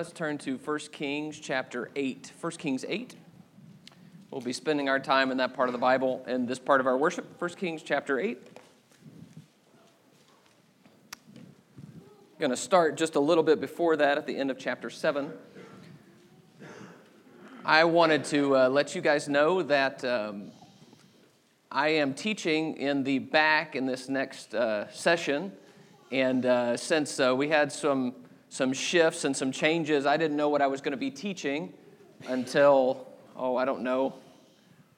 Let's turn to 1 Kings chapter 8. 1 Kings 8. We'll be spending our time in that part of the Bible and this part of our worship. 1 Kings chapter 8. I'm going to start just a little bit before that at the end of chapter 7. I wanted to uh, let you guys know that um, I am teaching in the back in this next uh, session. And uh, since uh, we had some some shifts and some changes. I didn't know what I was going to be teaching until, oh, I don't know,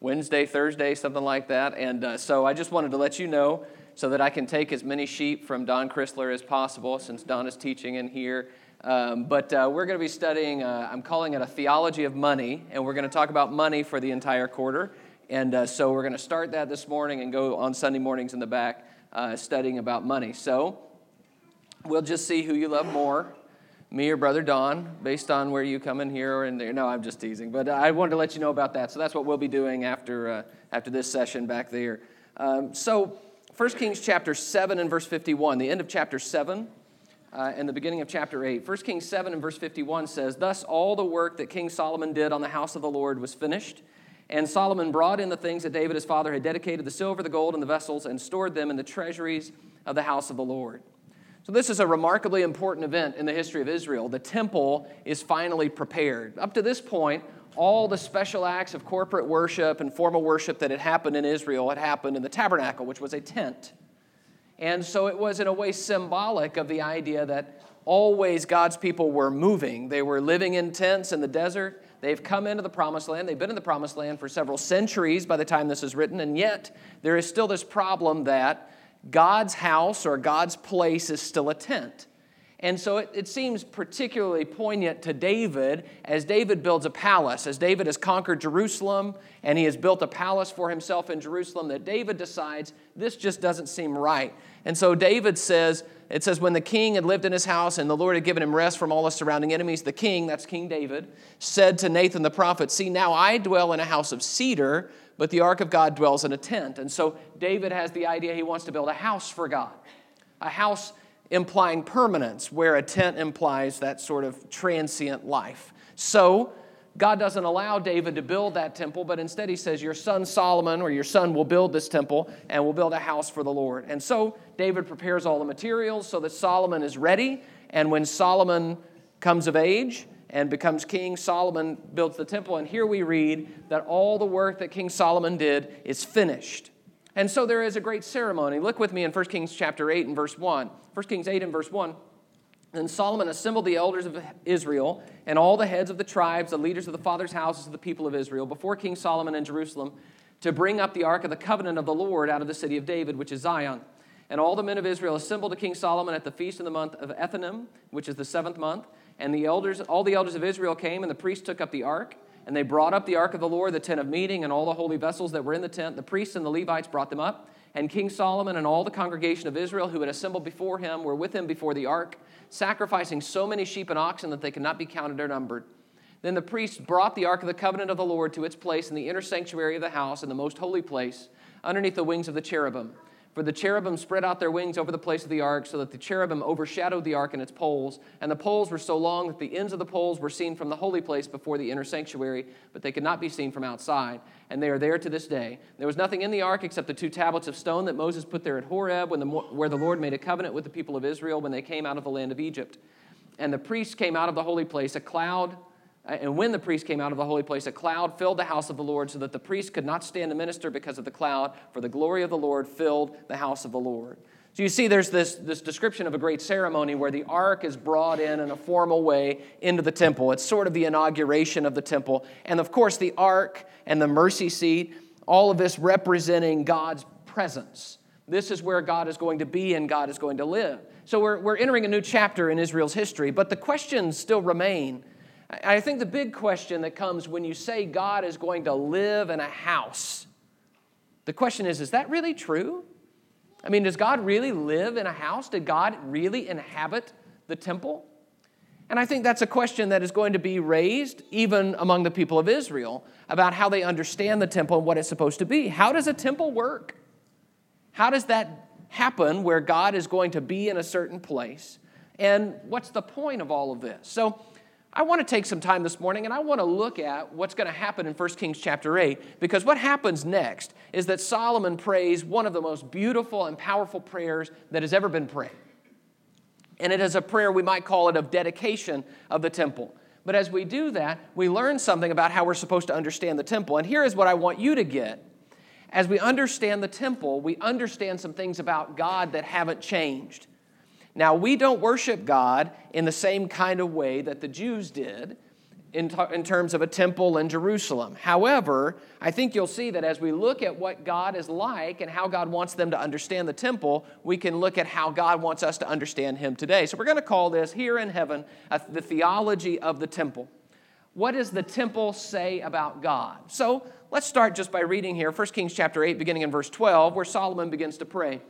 Wednesday, Thursday, something like that. And uh, so I just wanted to let you know so that I can take as many sheep from Don Chrysler as possible since Don is teaching in here. Um, but uh, we're going to be studying, uh, I'm calling it a theology of money, and we're going to talk about money for the entire quarter. And uh, so we're going to start that this morning and go on Sunday mornings in the back uh, studying about money. So we'll just see who you love more me or Brother Don, based on where you come in here or in there. No, I'm just teasing. But I wanted to let you know about that. So that's what we'll be doing after, uh, after this session back there. Um, so 1 Kings chapter 7 and verse 51, the end of chapter 7 uh, and the beginning of chapter 8. 1 Kings 7 and verse 51 says, Thus all the work that King Solomon did on the house of the Lord was finished. And Solomon brought in the things that David his father had dedicated the silver, the gold, and the vessels, and stored them in the treasuries of the house of the Lord. So, this is a remarkably important event in the history of Israel. The temple is finally prepared. Up to this point, all the special acts of corporate worship and formal worship that had happened in Israel had happened in the tabernacle, which was a tent. And so it was, in a way, symbolic of the idea that always God's people were moving. They were living in tents in the desert. They've come into the promised land. They've been in the promised land for several centuries by the time this is written. And yet, there is still this problem that God's house or God's place is still a tent. And so it, it, seems particularly poignant to David as David builds a palace, as David has conquered Jerusalem and he has built a palace for himself in Jerusalem, that David decides this just doesn't seem right. And so David says, it says, when the king had lived in his house and the Lord had given him rest from all the surrounding enemies, the king, that's King David, said to Nathan the prophet, See, now I dwell in a house of cedar but the ark of God dwells in a tent. And so David has the idea he wants to build a house for God, a house implying permanence, where a tent implies that sort of transient life. So God doesn't allow David to build that temple, but instead he says, Your son Solomon or your son will build this temple and will build a house for the Lord. And so David prepares all the materials so that Solomon is ready. And when Solomon comes of age, and becomes king. Solomon builds the temple, and here we read that all the work that King Solomon did is finished. And so there is a great ceremony. Look with me in 1 Kings chapter 8 and verse 1. 1 Kings 8 and verse 1. Then Solomon assembled the elders of Israel and all the heads of the tribes, the leaders of the fathers' houses of the people of Israel, before King Solomon in Jerusalem to bring up the ark of the covenant of the Lord out of the city of David, which is Zion. And all the men of Israel assembled to King Solomon at the feast of the month of Ethanim, which is the seventh month. And the elders, all the elders of Israel came, and the priests took up the ark. And they brought up the ark of the Lord, the tent of meeting, and all the holy vessels that were in the tent. The priests and the Levites brought them up. And King Solomon and all the congregation of Israel who had assembled before him were with him before the ark, sacrificing so many sheep and oxen that they could not be counted or numbered. Then the priests brought the ark of the covenant of the Lord to its place in the inner sanctuary of the house, in the most holy place, underneath the wings of the cherubim. For the cherubim spread out their wings over the place of the ark, so that the cherubim overshadowed the ark and its poles. And the poles were so long that the ends of the poles were seen from the holy place before the inner sanctuary, but they could not be seen from outside. And they are there to this day. There was nothing in the ark except the two tablets of stone that Moses put there at Horeb, when the, where the Lord made a covenant with the people of Israel when they came out of the land of Egypt. And the priests came out of the holy place, a cloud Uh, and when the priest came out of the holy place, a cloud filled the house of the Lord so that the priest could not stand to minister because of the cloud, for the glory of the Lord filled the house of the Lord. So you see, there's this, this description of a great ceremony where the ark is brought in in a formal way into the temple. It's sort of the inauguration of the temple. And of course, the ark and the mercy seat, all of this representing God's presence. This is where God is going to be and God is going to live. So we're, we're entering a new chapter in Israel's history, but the questions still remain I think the big question that comes when you say God is going to live in a house, the question is, is that really true? I mean, does God really live in a house? Did God really inhabit the temple? And I think that's a question that is going to be raised even among the people of Israel about how they understand the temple and what it's supposed to be. How does a temple work? How does that happen where God is going to be in a certain place? And what's the point of all of this? So, I want to take some time this morning and I want to look at what's going to happen in 1 Kings chapter 8 because what happens next is that Solomon prays one of the most beautiful and powerful prayers that has ever been prayed. And it is a prayer, we might call it, of dedication of the temple. But as we do that, we learn something about how we're supposed to understand the temple. And here is what I want you to get. As we understand the temple, we understand some things about God that haven't changed. Now, we don't worship God in the same kind of way that the Jews did in, t- in terms of a temple in Jerusalem. However, I think you'll see that as we look at what God is like and how God wants them to understand the temple, we can look at how God wants us to understand Him today. So, we're going to call this here in heaven the theology of the temple. What does the temple say about God? So, let's start just by reading here 1 Kings chapter 8, beginning in verse 12, where Solomon begins to pray.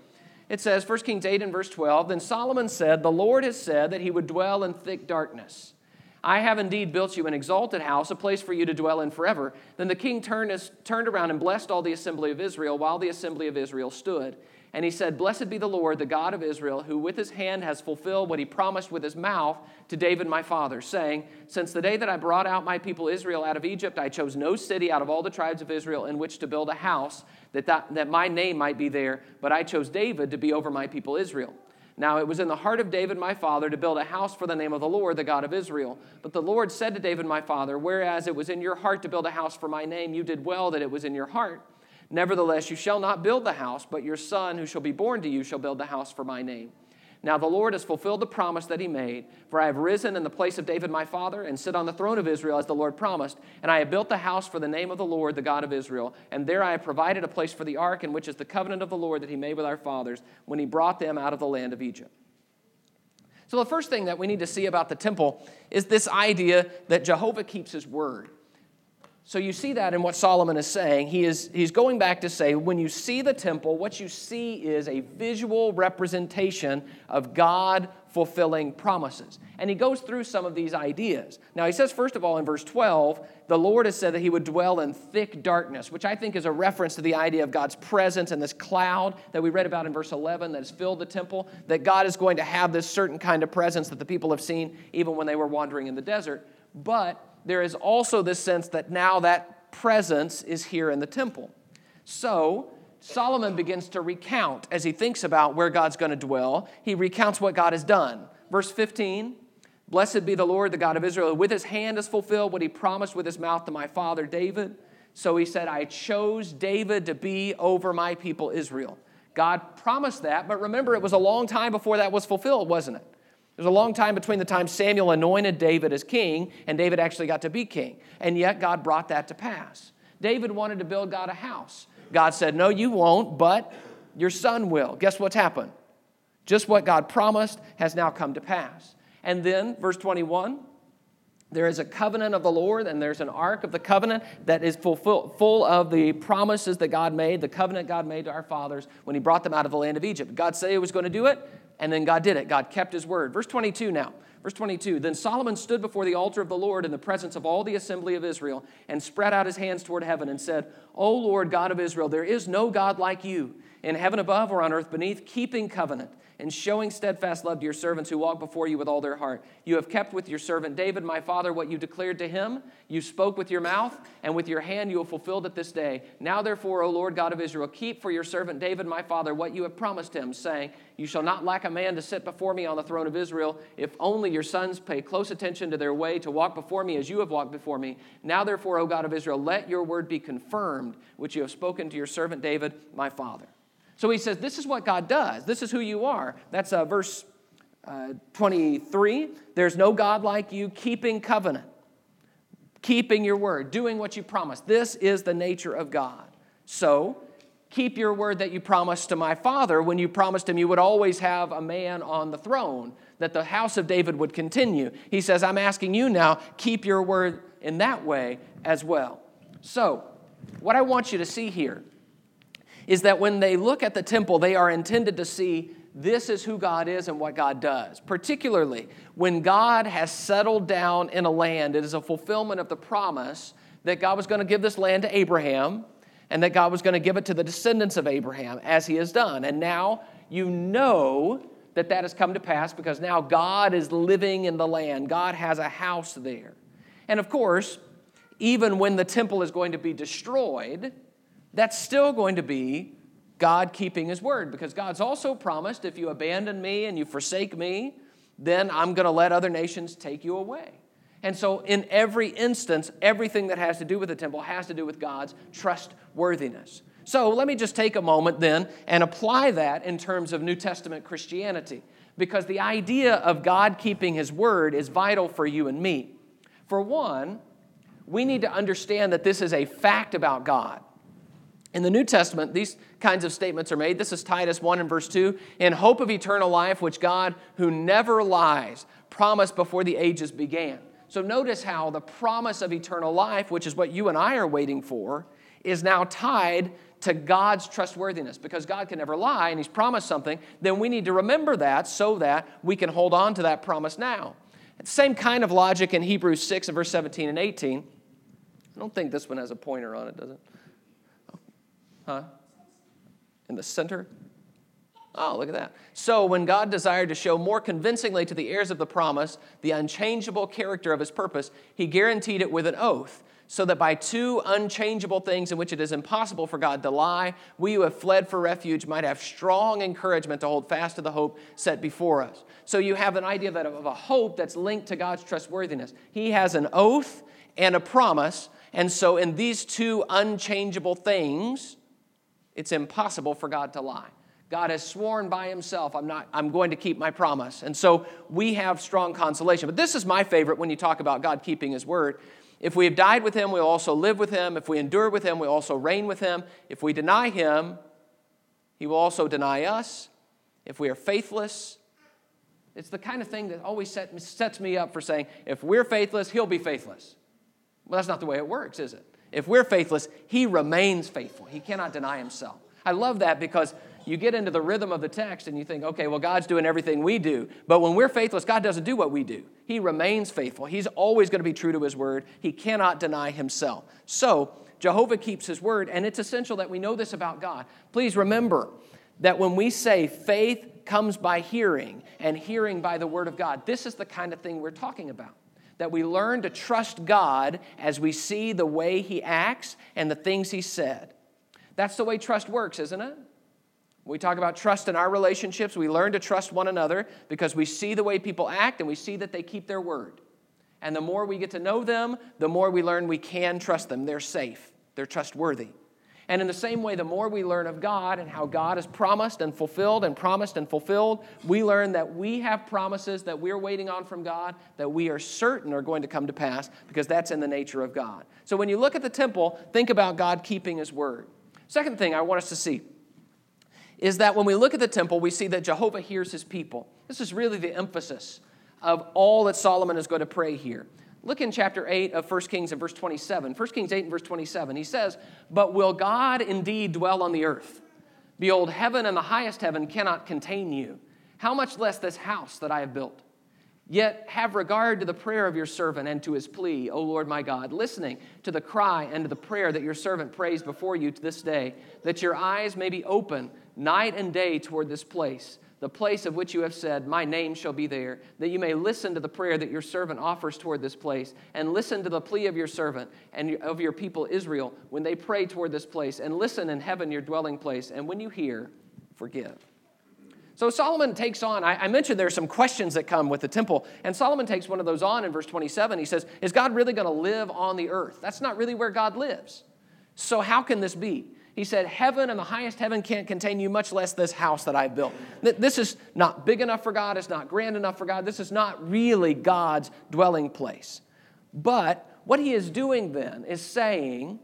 It says, 1 Kings 8 and verse 12, Then Solomon said, The Lord has said that he would dwell in thick darkness. I have indeed built you an exalted house, a place for you to dwell in forever. Then the king turned, turned around and blessed all the assembly of Israel while the assembly of Israel stood. And he said, Blessed be the Lord, the God of Israel, who with his hand has fulfilled what he promised with his mouth to David my father, saying, Since the day that I brought out my people Israel out of Egypt, I chose no city out of all the tribes of Israel in which to build a house, that, that, that my name might be there, but I chose David to be over my people Israel. Now it was in the heart of David my father to build a house for the name of the Lord, the God of Israel. But the Lord said to David my father, Whereas it was in your heart to build a house for my name, you did well that it was in your heart. Nevertheless, you shall not build the house, but your son who shall be born to you shall build the house for my name. Now the Lord has fulfilled the promise that he made, for I have risen in the place of David my father and sit on the throne of Israel as the Lord promised, and I have built the house for the name of the Lord, the God of Israel, and there I have provided a place for the ark, in which is the covenant of the Lord that he made with our fathers when he brought them out of the land of Egypt. So the first thing that we need to see about the temple is this idea that Jehovah keeps his word. So you see that in what Solomon is saying. He is, he's going back to say, when you see the temple, what you see is a visual representation of God fulfilling promises. And he goes through some of these ideas. Now, he says, first of all, in verse 12, the Lord has said that he would dwell in thick darkness, which I think is a reference to the idea of God's presence and this cloud that we read about in verse 11 that has filled the temple, that God is going to have this certain kind of presence that the people have seen even when they were wandering in the desert. But there is also this sense that now that presence is here in the temple. So, Solomon begins to recount as he thinks about where God's going to dwell. He recounts what God has done. Verse 15 Blessed be the Lord, the God of Israel, with his hand has fulfilled what he promised with his mouth to my father David. So he said, I chose David to be over my people Israel. God promised that, but remember, it was a long time before that was fulfilled, wasn't it? There's a long time between the time Samuel anointed David as king and David actually got to be king. And yet God brought that to pass. David wanted to build God a house. God said, No, you won't, but your son will. Guess what's happened? Just what God promised has now come to pass. And then, verse 21, there is a covenant of the Lord, and there's an ark of the covenant that is full, full of the promises that God made, the covenant God made to our fathers when He brought them out of the land of Egypt. God said He was going to do it, and then God did it. God kept his word. Verse 22 now. Verse 22 Then Solomon stood before the altar of the Lord in the presence of all the assembly of Israel and spread out his hands toward heaven and said, O Lord God of Israel, there is no God like you in heaven above or on earth beneath, keeping covenant and showing steadfast love to your servants who walk before you with all their heart. You have kept with your servant David, my father, what you declared to him. You spoke with your mouth, and with your hand you have fulfilled it this day. Now, therefore, O Lord God of Israel, keep for your servant David, my father, what you have promised him, saying, You shall not lack a man to sit before me on the throne of Israel, if only your sons pay close attention to their way to walk before me as you have walked before me. Now, therefore, O God of Israel, let your word be confirmed, which you have spoken to your servant David, my father. So he says, This is what God does. This is who you are. That's uh, verse uh, 23. There's no God like you, keeping covenant, keeping your word, doing what you promised. This is the nature of God. So, keep your word that you promised to my father when you promised him you would always have a man on the throne, that the house of David would continue. He says, I'm asking you now, keep your word in that way as well. So, what I want you to see here is that when they look at the temple, they are intended to see this is who God is and what God does. Particularly when God has settled down in a land, it is a fulfillment of the promise that God was going to give this land to Abraham and that God was going to give it to the descendants of Abraham as he has done. And now you know that that has come to pass because now God is living in the land. God has a house there. And of course, even when the temple is going to be destroyed, that's still going to be God keeping his word because God's also promised if you abandon me and you forsake me, then I'm going to let other nations take you away. And so, in every instance, everything that has to do with the temple has to do with God's trustworthiness. So, let me just take a moment then and apply that in terms of New Testament Christianity, because the idea of God keeping His word is vital for you and me. For one, we need to understand that this is a fact about God. In the New Testament, these kinds of statements are made. This is Titus 1 and verse 2. In hope of eternal life, which God, who never lies, promised before the ages began. So notice how the promise of eternal life, which is what you and I are waiting for, is now tied to God's trustworthiness. Because God can never lie and He's promised something, then we need to remember that so that we can hold on to that promise now. Same kind of logic in Hebrews 6 and verse 17 and 18. I don't think this one has a pointer on it, does it? Huh? In the center? Oh, look at that. So, when God desired to show more convincingly to the heirs of the promise the unchangeable character of his purpose, he guaranteed it with an oath, so that by two unchangeable things in which it is impossible for God to lie, we who have fled for refuge might have strong encouragement to hold fast to the hope set before us. So, you have an idea that of a hope that's linked to God's trustworthiness. He has an oath and a promise, and so in these two unchangeable things, it's impossible for God to lie. God has sworn by himself, I'm, not, I'm going to keep my promise. And so we have strong consolation. But this is my favorite when you talk about God keeping his word. If we have died with him, we'll also live with him. If we endure with him, we'll also reign with him. If we deny him, he will also deny us. If we are faithless, it's the kind of thing that always set, sets me up for saying, if we're faithless, he'll be faithless. Well, that's not the way it works, is it? If we're faithless, he remains faithful. He cannot deny himself. I love that because you get into the rhythm of the text and you think, okay, well, God's doing everything we do. But when we're faithless, God doesn't do what we do. He remains faithful. He's always going to be true to his word. He cannot deny himself. So, Jehovah keeps his word, and it's essential that we know this about God. Please remember that when we say faith comes by hearing and hearing by the word of God, this is the kind of thing we're talking about. That we learn to trust God as we see the way he acts and the things he said. That's the way trust works, isn't it? we talk about trust in our relationships, we learn to trust one another because we see the way people act and we see that they keep their word. And the more we get to know them, the more we learn we can trust them. They're safe, they're trustworthy. And in the same way, the more we learn of God and how God has promised and fulfilled and promised and fulfilled, we learn that we have promises that we're waiting on from God that we are certain are going to come to pass because that's in the nature of God. So when you look at the temple, think about God keeping His word. Second thing I want us to see is that when we look at the temple, we see that Jehovah hears his people. This is really the emphasis of all that Solomon is going to pray here. Look in chapter 8 of 1 Kings and verse 27. 1 Kings 8 and verse 27. He says, But will God indeed dwell on the earth? Behold, heaven and the highest heaven cannot contain you. How much less this house that I have built? Yet have regard to the prayer of your servant and to his plea, O Lord my God, listening to the cry and to the prayer that your servant prays before you to this day, that your eyes may be open night and day toward this place, the place of which you have said, My name shall be there, that you may listen to the prayer that your servant offers toward this place, and listen to the plea of your servant and of your people Israel when they pray toward this place, and listen in heaven your dwelling place, and when you hear, forgive. So Solomon takes on, I, mentioned there are some questions that come with the temple, and Solomon takes one of those on in verse 27. He says, Is God really going to live on the earth? That's not really where God lives. So how can this be? He said, Heaven and the highest heaven can't contain you, much less this house that I've built. This is not big enough for God. It's not grand enough for God. This is not really God's dwelling place. But what he is doing then is saying,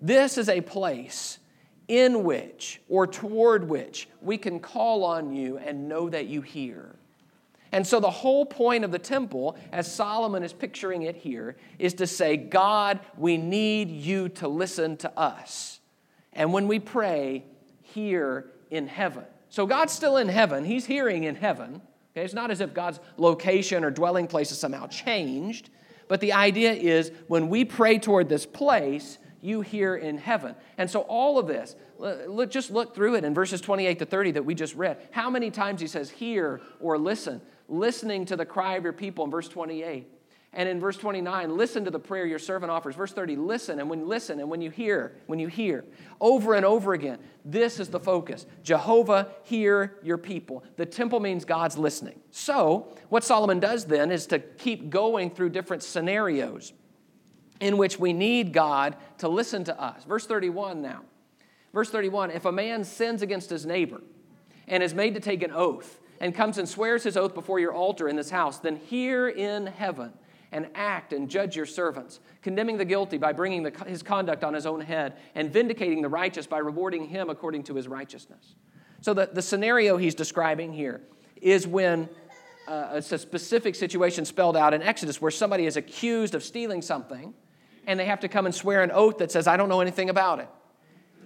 This is a place in which or toward which we can call on you and know that you hear. And so, the whole point of the temple, as Solomon is picturing it here, is to say, God, we need you to listen to us. And when we pray, hear in heaven. So, God's still in heaven, He's hearing in heaven. Okay? It's not as if God's location or dwelling place has somehow changed, but the idea is when we pray toward this place, you hear in heaven. And so, all of this, look, just look through it in verses 28 to 30 that we just read. How many times he says, hear or listen, listening to the cry of your people in verse 28. And in verse 29, listen to the prayer your servant offers. Verse 30, listen. And when you listen and when you hear, when you hear, over and over again, this is the focus. Jehovah, hear your people. The temple means God's listening. So, what Solomon does then is to keep going through different scenarios in which we need God to listen to us. Verse 31 now. Verse 31 If a man sins against his neighbor and is made to take an oath and comes and swears his oath before your altar in this house, then hear in heaven and act and judge your servants, condemning the guilty by bringing the, his conduct on his own head, and vindicating the righteous by rewarding him according to his righteousness. So, the, the scenario he's describing here is when uh, it's a specific situation spelled out in Exodus where somebody is accused of stealing something, and they have to come and swear an oath that says, I don't know anything about it.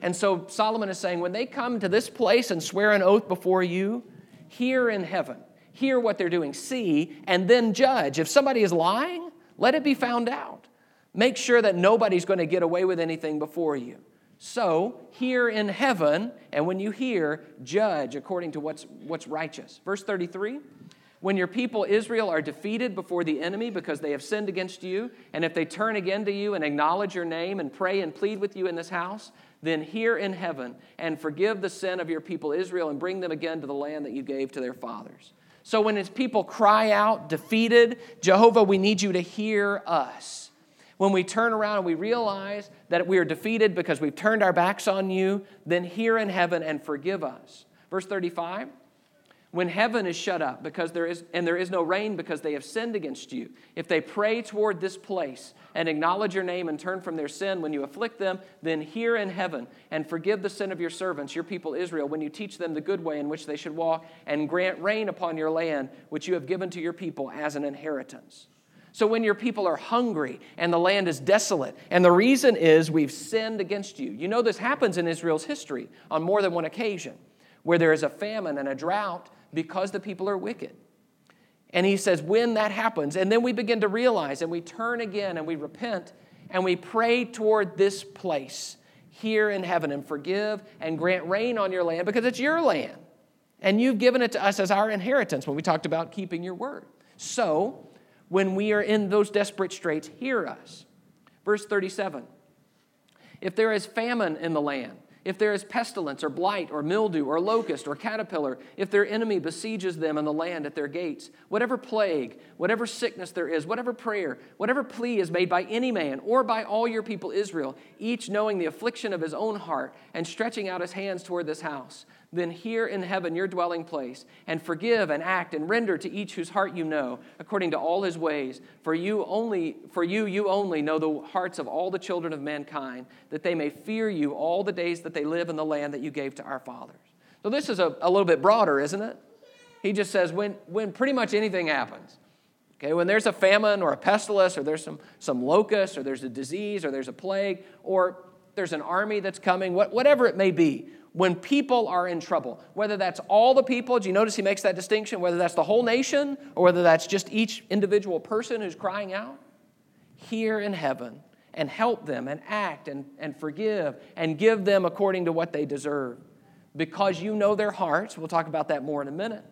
And so Solomon is saying, when they come to this place and swear an oath before you, hear in heaven, hear what they're doing, see, and then judge. If somebody is lying, let it be found out. Make sure that nobody's going to get away with anything before you. So, hear in heaven, and when you hear, judge according to what's, what's righteous. Verse 33 When your people Israel are defeated before the enemy because they have sinned against you, and if they turn again to you and acknowledge your name and pray and plead with you in this house, then hear in heaven and forgive the sin of your people Israel and bring them again to the land that you gave to their fathers. So when his people cry out, defeated, Jehovah, we need you to hear us. When we turn around and we realize that we are defeated because we've turned our backs on you, then hear in heaven and forgive us. Verse 35 when heaven is shut up because there is and there is no rain because they have sinned against you if they pray toward this place and acknowledge your name and turn from their sin when you afflict them then hear in heaven and forgive the sin of your servants your people israel when you teach them the good way in which they should walk and grant rain upon your land which you have given to your people as an inheritance. So when your people are hungry and the land is desolate and the reason is we've sinned against you. You know this happens in israel's history on more than one occasion where there is a famine and a drought because the people are wicked. And he says, when that happens, and then we begin to realize and we turn again and we repent and we pray toward this place hear in heaven and forgive and grant rain on your land because it's your land. And you've given it to us as our inheritance when we talked about keeping your word. So, when we are in those desperate straits, hear us. Verse 37 If there is famine in the land, if there is pestilence or blight or mildew or locust or caterpillar, if their enemy besieges them in the land at their gates, whatever plague, whatever sickness there is, whatever prayer, whatever plea is made by any man or by all your people Israel, each knowing the affliction of his own heart and stretching out his hands toward this house, then hear in heaven your dwelling place, and forgive and act and render to each whose heart you know, according to all his ways. For you only, for you, you only know the hearts of all the children of mankind, that they may fear you all the days that they live in the land that you gave to our fathers. So this is a, a little bit broader, isn't it? He just says when, when pretty much anything happens. Okay, when there's a famine or a pestilence, or there's some, some locust, or there's a disease, or there's a plague, or there's an army that's coming, what, whatever it may be, when people are in trouble, whether that's all the people, do you notice he makes that distinction? Whether that's the whole nation or whether that's just each individual person who's crying out, hear in heaven and help them and act and, and forgive and give them according to what they deserve. Because you know their hearts, we'll talk about that more in a minute,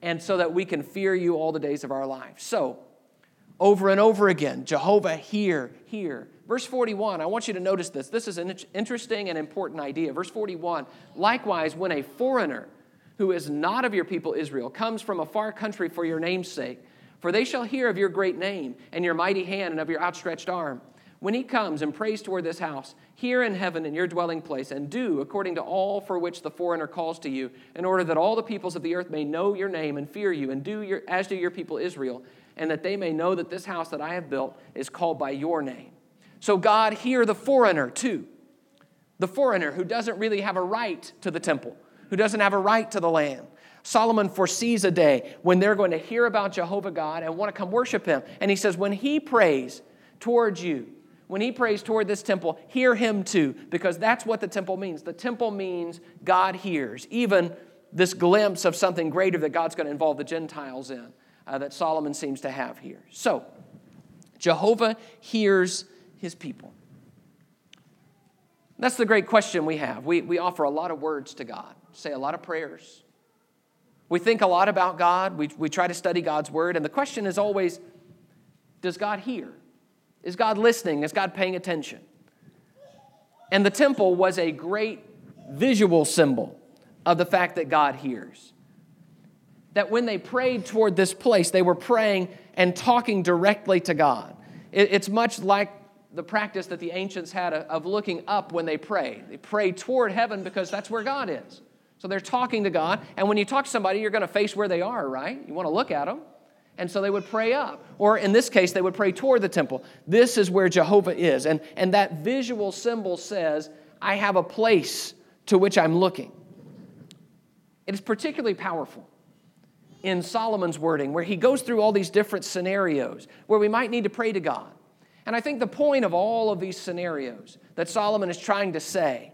and so that we can fear you all the days of our lives. So, over and over again, Jehovah, hear, hear, Verse 41, I want you to notice this. This is an interesting and important idea. Verse 41 Likewise, when a foreigner who is not of your people Israel comes from a far country for your name's sake, for they shall hear of your great name and your mighty hand and of your outstretched arm. When he comes and prays toward this house, hear in heaven in your dwelling place, and do according to all for which the foreigner calls to you, in order that all the peoples of the earth may know your name and fear you, and do your, as do your people Israel, and that they may know that this house that I have built is called by your name. So God hear the foreigner too. The foreigner who doesn't really have a right to the temple, who doesn't have a right to the land. Solomon foresees a day when they're going to hear about Jehovah God and want to come worship him. And he says, when he prays towards you, when he prays toward this temple, hear him too, because that's what the temple means. The temple means God hears, even this glimpse of something greater that God's going to involve the Gentiles in uh, that Solomon seems to have here. So, Jehovah hears his people. That's the great question we have. We, we offer a lot of words to God, say a lot of prayers. We think a lot about God. We, we try to study God's word. And the question is always does God hear? Is God listening? Is God paying attention? And the temple was a great visual symbol of the fact that God hears. That when they prayed toward this place, they were praying and talking directly to God. It's much like the practice that the ancients had of looking up when they pray. They pray toward heaven because that's where God is. So they're talking to God. And when you talk to somebody, you're going to face where they are, right? You want to look at them. And so they would pray up. Or in this case, they would pray toward the temple. This is where Jehovah is. And, and that visual symbol says, I have a place to which I'm looking. It is particularly powerful in Solomon's wording, where he goes through all these different scenarios where we might need to pray to God. And I think the point of all of these scenarios that Solomon is trying to say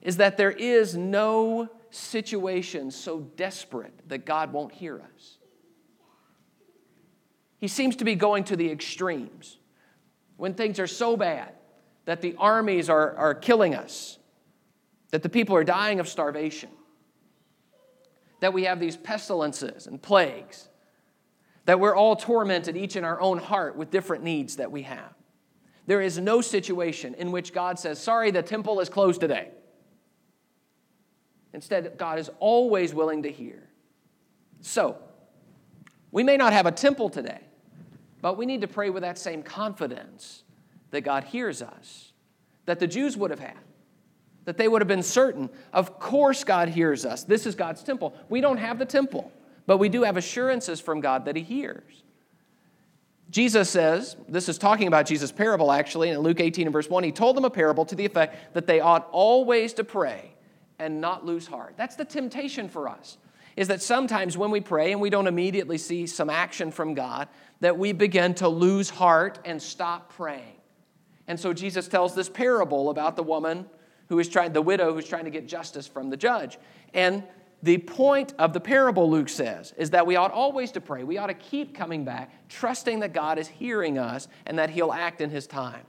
is that there is no situation so desperate that God won't hear us. He seems to be going to the extremes. When things are so bad that the armies are, are killing us, that the people are dying of starvation, that we have these pestilences and plagues, that we're all tormented each in our own heart with different needs that we have. There is no situation in which God says, Sorry, the temple is closed today. Instead, God is always willing to hear. So, we may not have a temple today, but we need to pray with that same confidence that God hears us, that the Jews would have had that they would have been certain. Of course, God hears us. This is God's temple. We don't have the temple, but we do have assurances from God that He hears. Jesus says, this is talking about Jesus' parable actually, in Luke 18 and verse 1, he told them a parable to the effect that they ought always to pray and not lose heart. That's the temptation for us, is that sometimes when we pray and we don't immediately see some action from God, that we begin to lose heart and stop praying. And so Jesus tells this parable about the woman who is trying, the widow who's trying to get justice from the judge. And the point of the parable, Luke says, is that we ought always to pray. We ought to keep coming back, trusting that God is hearing us and that He'll act in His time.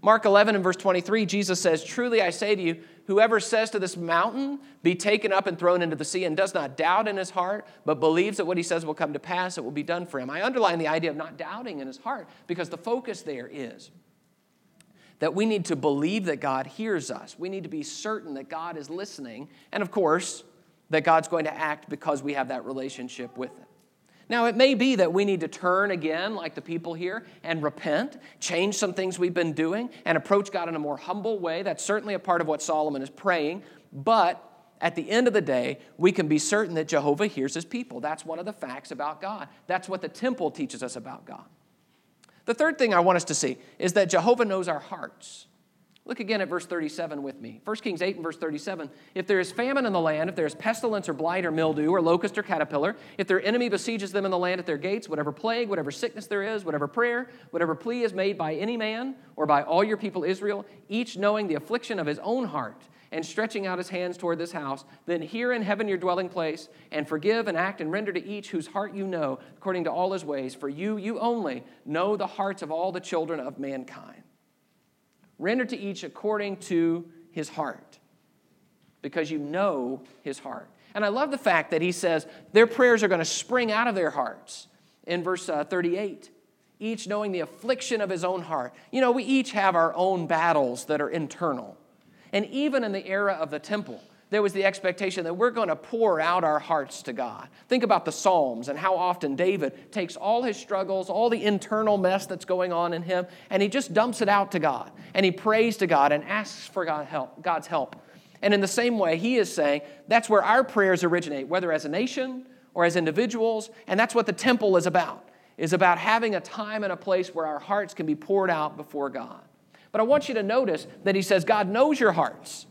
Mark 11 and verse 23, Jesus says, Truly I say to you, whoever says to this mountain, Be taken up and thrown into the sea, and does not doubt in his heart, but believes that what he says will come to pass, it will be done for him. I underline the idea of not doubting in his heart because the focus there is that we need to believe that God hears us. We need to be certain that God is listening, and of course, that God's going to act because we have that relationship with Him. Now, it may be that we need to turn again, like the people here, and repent, change some things we've been doing, and approach God in a more humble way. That's certainly a part of what Solomon is praying. But at the end of the day, we can be certain that Jehovah hears his people. That's one of the facts about God. That's what the temple teaches us about God. The third thing I want us to see is that Jehovah knows our hearts. Look again at verse 37 with me. 1 Kings 8 and verse 37. If there is famine in the land, if there is pestilence or blight or mildew or locust or caterpillar, if their enemy besieges them in the land at their gates, whatever plague, whatever sickness there is, whatever prayer, whatever plea is made by any man or by all your people Israel, each knowing the affliction of his own heart and stretching out his hands toward this house, then hear in heaven your dwelling place, and forgive and act and render to each whose heart you know, according to all his ways. For you, you only, know the hearts of all the children of mankind. Render to each according to his heart, because you know his heart. And I love the fact that he says their prayers are going to spring out of their hearts in verse uh, 38 each knowing the affliction of his own heart. You know, we each have our own battles that are internal. And even in the era of the temple, there was the expectation that we're going to pour out our hearts to God. Think about the Psalms and how often David takes all his struggles, all the internal mess that's going on in him, and he just dumps it out to God. And he prays to God and asks for God's help. And in the same way, he is saying that's where our prayers originate, whether as a nation or as individuals, and that's what the temple is about, is about having a time and a place where our hearts can be poured out before God. But I want you to notice that he says God knows your hearts.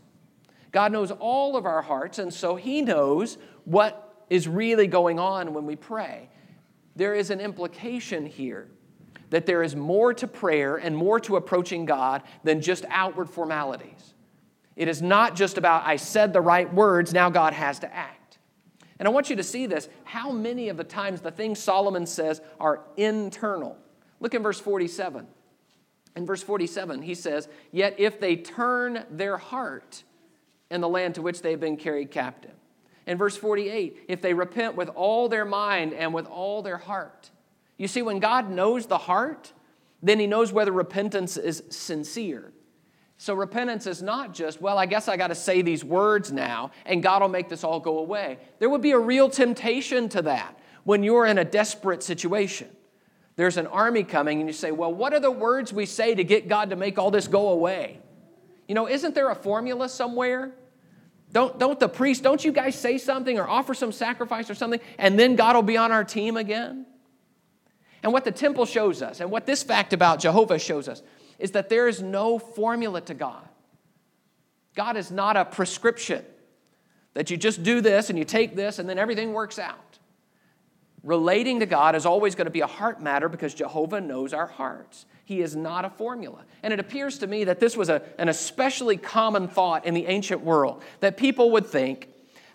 God knows all of our hearts, and so he knows what is really going on when we pray. There is an implication here that there is more to prayer and more to approaching God than just outward formalities. It is not just about, I said the right words, now God has to act. And I want you to see this. How many of the times the things Solomon says are internal? Look in verse 47. In verse 47, he says, Yet if they turn their heart in the land to which they have been carried captive. In verse 48, if they repent with all their mind and with all their heart. You see, when God knows the heart, then he knows whether repentance is sincere. So repentance is not just, well, I guess I got to say these words now and God will make this all go away. There would be a real temptation to that when you're in a desperate situation. There's an army coming and you say, well, what are the words we say to get God to make all this go away? You know, isn't there a formula somewhere? Don't, don't the priest, don't you guys say something or offer some sacrifice or something, and then God will be on our team again? And what the temple shows us, and what this fact about Jehovah shows us, is that there is no formula to God. God is not a prescription that you just do this and you take this and then everything works out. Relating to God is always going to be a heart matter because Jehovah knows our hearts. He is not a formula. And it appears to me that this was a, an especially common thought in the ancient world that people would think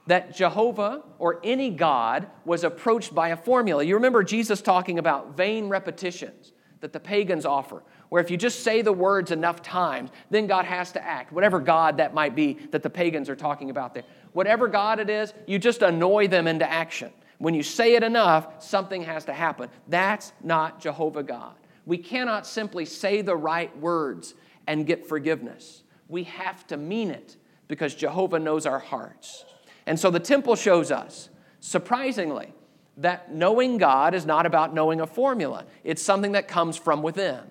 that Jehovah or any God was approached by a formula. You remember Jesus talking about vain repetitions that the pagans offer, where if you just say the words enough times, then God has to act, whatever God that might be that the pagans are talking about there. Whatever God it is, you just annoy them into action. When you say it enough, something has to happen. That's not Jehovah God. We cannot simply say the right words and get forgiveness. We have to mean it because Jehovah knows our hearts. And so the temple shows us, surprisingly, that knowing God is not about knowing a formula, it's something that comes from within.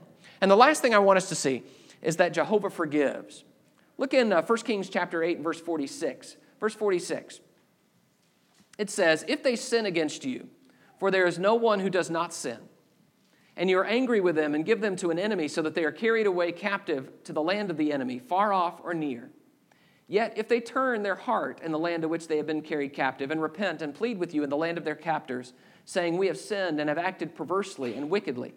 And the last thing I want us to see is that Jehovah forgives. Look in uh, 1 Kings chapter 8 verse 46. Verse 46 it says, If they sin against you, for there is no one who does not sin, and you are angry with them and give them to an enemy so that they are carried away captive to the land of the enemy, far off or near. Yet if they turn their heart in the land to which they have been carried captive and repent and plead with you in the land of their captors, saying, We have sinned and have acted perversely and wickedly,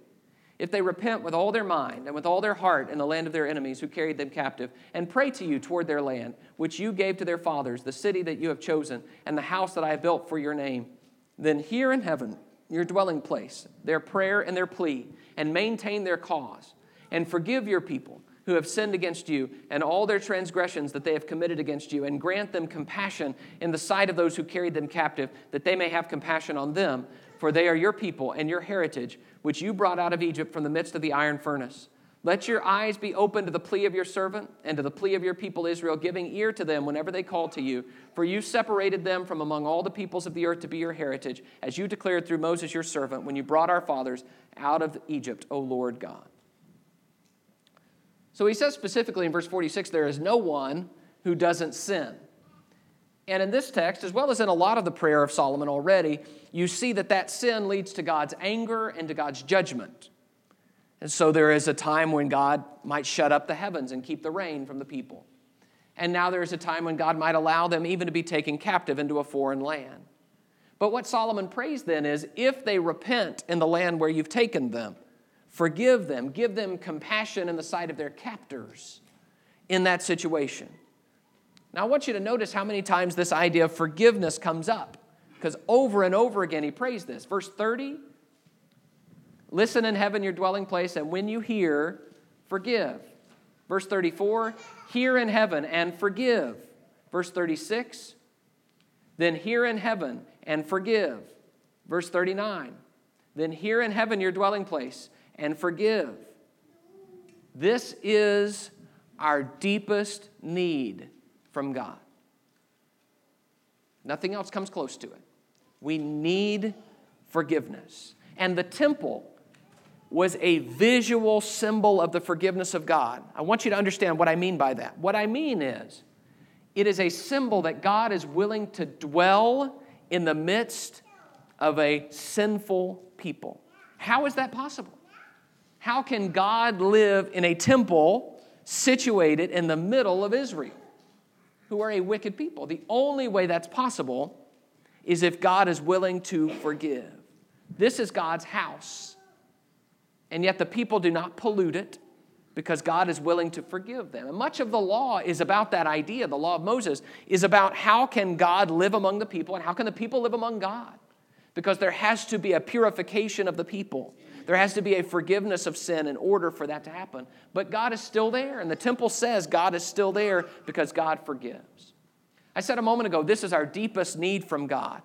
if they repent with all their mind and with all their heart in the land of their enemies who carried them captive, and pray to you toward their land, which you gave to their fathers, the city that you have chosen, and the house that I have built for your name, then hear in heaven, your dwelling place, their prayer and their plea, and maintain their cause, and forgive your people who have sinned against you and all their transgressions that they have committed against you, and grant them compassion in the sight of those who carried them captive, that they may have compassion on them for they are your people and your heritage, which you brought out of Egypt from the midst of the iron furnace. Let your eyes be open to the plea of your servant and to the plea of your people Israel, giving ear to them whenever they call to you. For you separated them from among all the peoples of the earth to be your heritage, as you declared through Moses your servant when you brought our fathers out of Egypt, O Lord God. So he says specifically in verse 46 there is no one who doesn't sin. And in this text, as well as in a lot of the prayer of Solomon already, you see that that sin leads to God's anger and to God's judgment. And so there is a time when God might shut up the heavens and keep the rain from the people. And now there is a time when God might allow them even to be taken captive into a foreign land. But what Solomon prays then is if they repent in the land where you've taken them, forgive them, give them compassion in the sight of their captors in that situation. Now, I want you to notice how many times this idea of forgiveness comes up, because over and over again he prays this. Verse 30 Listen in heaven, your dwelling place, and when you hear, forgive. Verse 34 Hear in heaven and forgive. Verse 36 Then hear in heaven and forgive. Verse 39 Then hear in heaven, your dwelling place, and forgive. This is our deepest need from God. Nothing else comes close to it. We need forgiveness. And the temple was a visual symbol of the forgiveness of God. I want you to understand what I mean by that. What I mean is, it is a symbol that God is willing to dwell in the midst of a sinful people. How is that possible? How can God live in a temple situated in the middle of Israel? Who are a wicked people. The only way that's possible is if God is willing to forgive. This is God's house. And yet the people do not pollute it because God is willing to forgive them. And much of the law is about that idea. The law of Moses is about how can God live among the people and how can the people live among God? Because there has to be a purification of the people. There has to be a forgiveness of sin in order for that to happen. But God is still there, and the temple says God is still there because God forgives. I said a moment ago, this is our deepest need from God.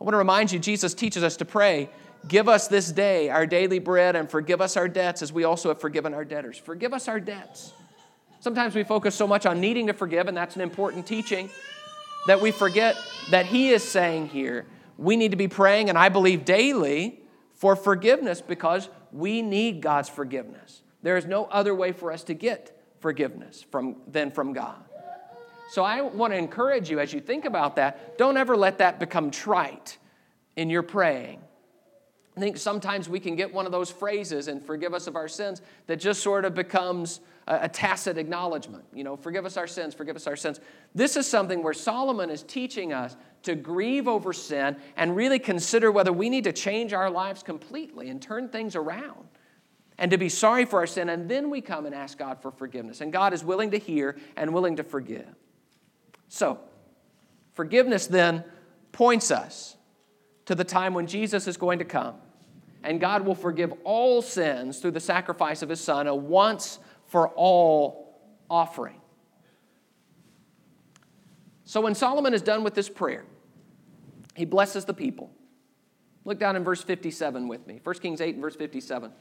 I want to remind you, Jesus teaches us to pray, Give us this day our daily bread and forgive us our debts as we also have forgiven our debtors. Forgive us our debts. Sometimes we focus so much on needing to forgive, and that's an important teaching, that we forget that He is saying here, we need to be praying, and I believe daily, for forgiveness because we need God's forgiveness. There is no other way for us to get forgiveness from, than from God. So I want to encourage you as you think about that, don't ever let that become trite in your praying. I think sometimes we can get one of those phrases and forgive us of our sins that just sort of becomes a, tacit acknowledgement. You know, forgive us our sins, forgive us our sins. This is something where Solomon is teaching us to grieve over sin and really consider whether we need to change our lives completely and turn things around and to be sorry for our sin. And then we come and ask God for forgiveness. And God is willing to hear and willing to forgive. So, forgiveness then points us to the time when Jesus is going to come. And God will forgive all sins through the sacrifice of his Son, a once for all offering. So when Solomon is done with this prayer, he blesses the people. Look down in verse 57 with me. 1 Kings 8 and verse 57.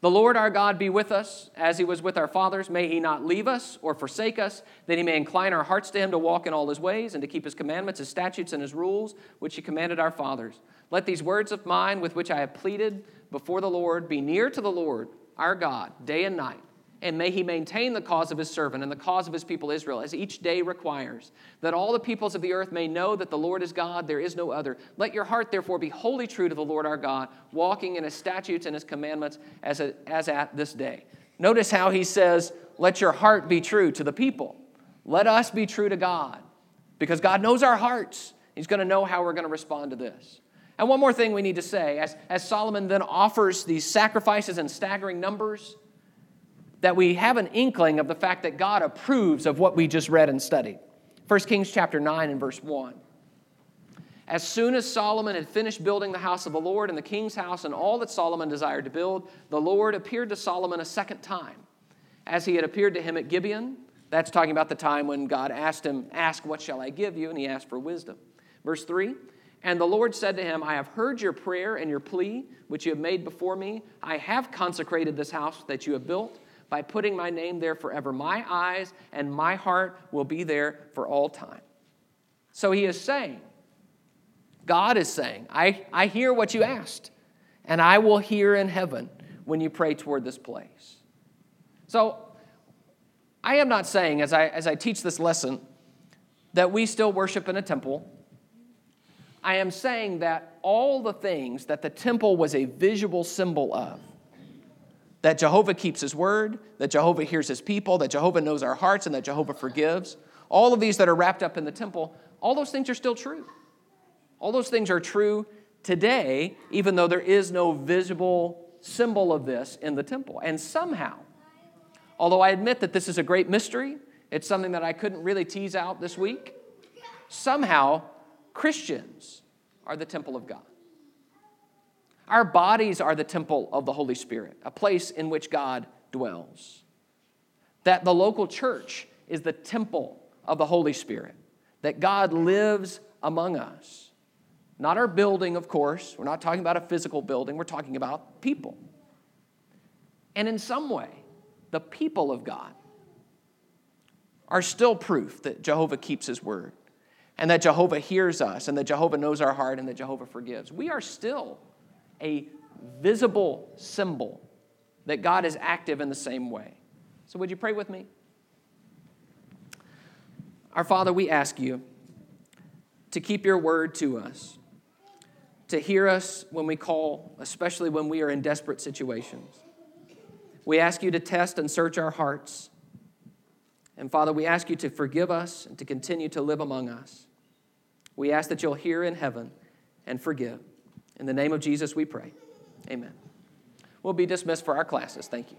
The Lord our God be with us as he was with our fathers. May he not leave us or forsake us, that he may incline our hearts to him to walk in all his ways and to keep his commandments, his statutes, and his rules, which he commanded our fathers. Let these words of mine, with which I have pleaded before the Lord, be near to the Lord our God day and night and may he maintain the cause of his servant and the cause of his people Israel, as each day requires, that all the peoples of the earth may know that the Lord is God, there is no other. Let your heart, therefore, be wholly true to the Lord our God, walking in his statutes and his commandments as, a, as at this day. Notice how he says, Let your heart be true to the people. Let us be true to God, because God knows our hearts. He's going to know how we're going to respond to this. And one more thing we need to say as, as Solomon then offers these sacrifices in staggering numbers, that we have an inkling of the fact that God approves of what we just read and studied. 1 Kings chapter 9 and verse 1. As soon as Solomon had finished building the house of the Lord and the king's house and all that Solomon desired to build, the Lord appeared to Solomon a second time, as he had appeared to him at Gibeon. That's talking about the time when God asked him, Ask, what shall I give you? And he asked for wisdom. Verse 3 And the Lord said to him, I have heard your prayer and your plea, which you have made before me. I have consecrated this house that you have built by putting my name there forever. My eyes and my heart will be there for all time. So he is saying, God is saying, I, I hear what you asked, and I will hear in heaven when you pray toward this place. So I am not saying, as I, as I teach this lesson, that we still worship in a temple. I am saying that all the things that the temple was a visual symbol of, that Jehovah keeps his word, that Jehovah hears his people, that Jehovah knows our hearts, and that Jehovah forgives. All of these that are wrapped up in the temple, all those things are still true. All those things are true today, even though there is no visible symbol of this in the temple. And somehow, although I admit that this is a great mystery, it's something that I couldn't really tease out this week, somehow Christians are the temple of God. Our bodies are the temple of the Holy Spirit, a place in which God dwells. That the local church is the temple of the Holy Spirit, that God lives among us. Not our building, of course. We're not talking about a physical building, we're talking about people. And in some way, the people of God are still proof that Jehovah keeps his word and that Jehovah hears us and that Jehovah knows our heart and that Jehovah forgives. We are still a visible symbol that God is active in the same way. So, would you pray with me? Our Father, we ask you to keep your word to us, to hear us when we call, especially when we are in desperate situations. We ask you to test and search our hearts. And Father, we ask you to forgive us and to continue to live among us. We ask that you'll hear in heaven and forgive. In the name of Jesus, we pray. Amen. We'll be dismissed for our classes. Thank you.